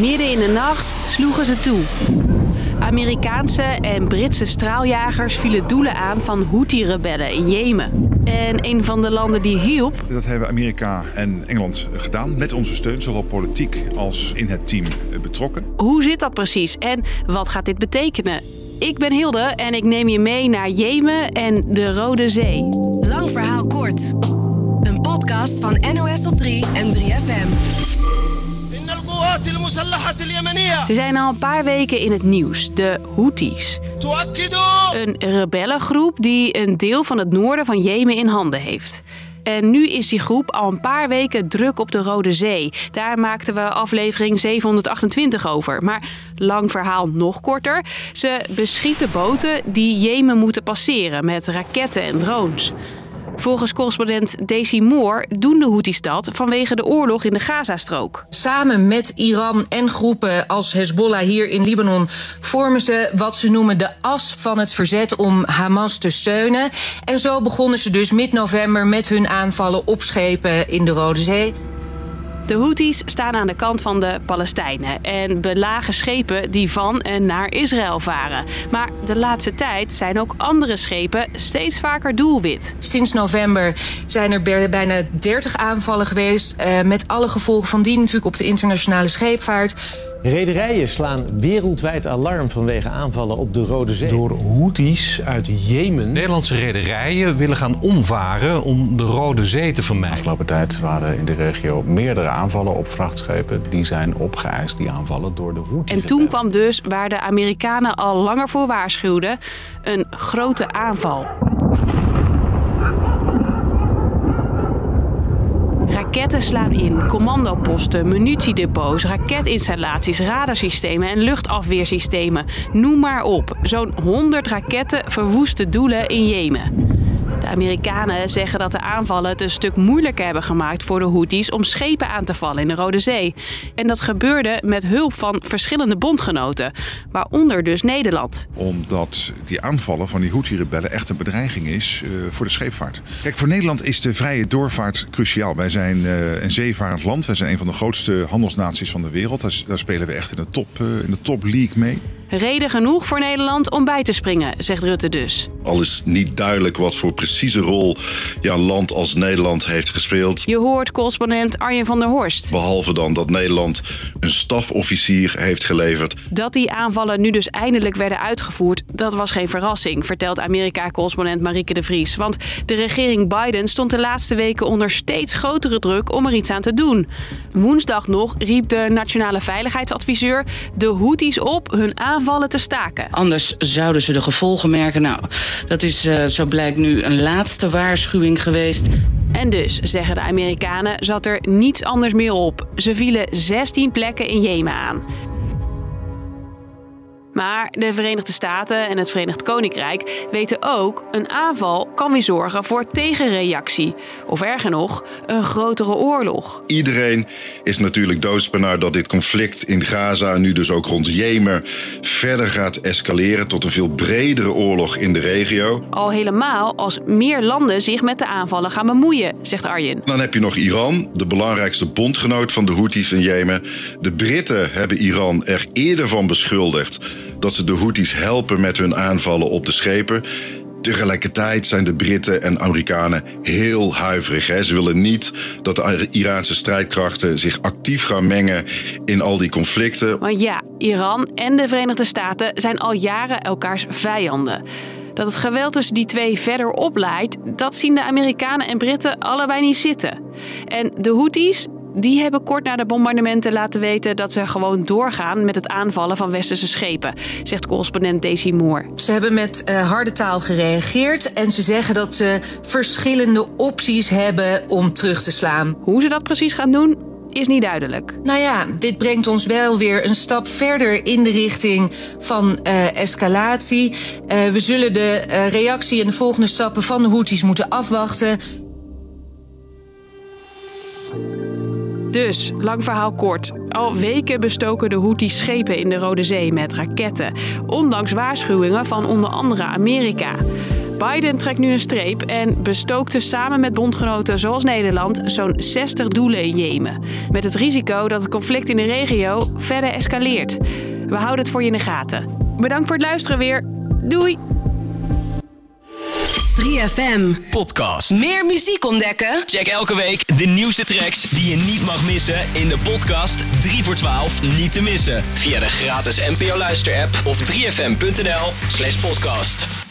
Midden in de nacht sloegen ze toe. Amerikaanse en Britse straaljagers vielen doelen aan van Houthi-rebellen in Jemen. En een van de landen die hielp... Dat hebben Amerika en Engeland gedaan met onze steun, zowel politiek als in het team betrokken. Hoe zit dat precies en wat gaat dit betekenen? Ik ben Hilde en ik neem je mee naar Jemen en de Rode Zee. Lang verhaal kort. Een podcast van NOS op 3 en 3FM. Ze zijn al een paar weken in het nieuws, de Houthis. Een rebellengroep die een deel van het noorden van Jemen in handen heeft. En nu is die groep al een paar weken druk op de Rode Zee. Daar maakten we aflevering 728 over. Maar lang verhaal nog korter. Ze beschieten boten die Jemen moeten passeren met raketten en drones. Volgens correspondent Daisy Moore doen de Houthis dat vanwege de oorlog in de Gazastrook. Samen met Iran en groepen als Hezbollah hier in Libanon vormen ze wat ze noemen de as van het verzet om Hamas te steunen. En zo begonnen ze dus mid-november met hun aanvallen op schepen in de Rode Zee. De Houthis staan aan de kant van de Palestijnen en belagen schepen die van en naar Israël varen. Maar de laatste tijd zijn ook andere schepen steeds vaker doelwit. Sinds november zijn er bijna 30 aanvallen geweest, eh, met alle gevolgen van die natuurlijk op de internationale scheepvaart. Rederijen slaan wereldwijd alarm vanwege aanvallen op de Rode Zee. Door Houthis uit Jemen. Nederlandse rederijen willen gaan omvaren om de Rode Zee te vermijden. Afgelopen tijd waren in de regio meerdere aanvallen op vrachtschepen. Die zijn opgeëist, die aanvallen, door de Houthis. En toen kwam dus, waar de Amerikanen al langer voor waarschuwden, een grote aanval. Raketten slaan in, commandoposten, munitiedepots, raketinstallaties, radarsystemen en luchtafweersystemen. Noem maar op. Zo'n 100 raketten verwoesten doelen in Jemen. De Amerikanen zeggen dat de aanvallen het een stuk moeilijker hebben gemaakt voor de Houthis om schepen aan te vallen in de Rode Zee. En dat gebeurde met hulp van verschillende bondgenoten, waaronder dus Nederland. Omdat die aanvallen van die Houthi-rebellen echt een bedreiging is uh, voor de scheepvaart. Kijk, voor Nederland is de vrije doorvaart cruciaal. Wij zijn uh, een zeevarend land. Wij zijn een van de grootste handelsnaties van de wereld. Daar, spelen we echt in de top, uh, in de top league mee. Reden genoeg voor Nederland om bij te springen, zegt Rutte dus. Al is niet duidelijk wat voor precieze rol ja, een land als Nederland heeft gespeeld. Je hoort correspondent Arjen van der Horst. Behalve dan dat Nederland een stafofficier heeft geleverd. Dat die aanvallen nu dus eindelijk werden uitgevoerd, dat was geen verrassing, vertelt Amerika-correspondent Marieke de Vries. Want de regering Biden stond de laatste weken onder steeds grotere druk om er iets aan te doen. Woensdag nog riep de nationale veiligheidsadviseur de Houthis op hun aanvallen te staken. Anders zouden ze de gevolgen merken. Nou, dat is uh, zo blijkt nu een laatste waarschuwing geweest. En dus, zeggen de Amerikanen, zat er niets anders meer op. Ze vielen 16 plekken in Jemen aan. Maar de Verenigde Staten en het Verenigd Koninkrijk weten ook... een aanval kan weer zorgen voor tegenreactie. Of erger nog, een grotere oorlog. Iedereen is natuurlijk doodsbenaar dat dit conflict in Gaza... nu dus ook rond Jemen verder gaat escaleren... tot een veel bredere oorlog in de regio. Al helemaal als meer landen zich met de aanvallen gaan bemoeien, zegt Arjen. Dan heb je nog Iran, de belangrijkste bondgenoot van de Houthis in Jemen. De Britten hebben Iran er eerder van beschuldigd dat ze de Houthis helpen met hun aanvallen op de schepen. Tegelijkertijd zijn de Britten en Amerikanen heel huiverig. Hè. Ze willen niet dat de Iraanse strijdkrachten zich actief gaan mengen in al die conflicten. Want ja, Iran en de Verenigde Staten zijn al jaren elkaars vijanden. Dat het geweld tussen die twee verder opleidt, dat zien de Amerikanen en Britten allebei niet zitten. En de Houthis, die hebben kort na de bombardementen laten weten dat ze gewoon doorgaan met het aanvallen van westerse schepen, zegt correspondent Daisy Moore. Ze hebben met uh, harde taal gereageerd en ze zeggen dat ze verschillende opties hebben om terug te slaan. Hoe ze dat precies gaan doen, is niet duidelijk. Nou ja, dit brengt ons wel weer een stap verder in de richting van uh, escalatie. Uh, we zullen de uh, reactie en de volgende stappen van de Houthis moeten afwachten. Dus, lang verhaal kort. Al weken bestoken de Houthis schepen in de Rode Zee met raketten. Ondanks waarschuwingen van onder andere Amerika. Biden trekt nu een streep en bestookte samen met bondgenoten zoals Nederland zo'n 60 doelen in Jemen. Met het risico dat het conflict in de regio verder escaleert. We houden het voor je in de gaten. Bedankt voor het luisteren weer. Doei! 3FM Podcast. Meer muziek ontdekken? Check elke week de nieuwste tracks die je niet mag missen in de podcast 3 voor 12 niet te missen. Via de gratis NPO Luister app of 3fm.nl slash podcast.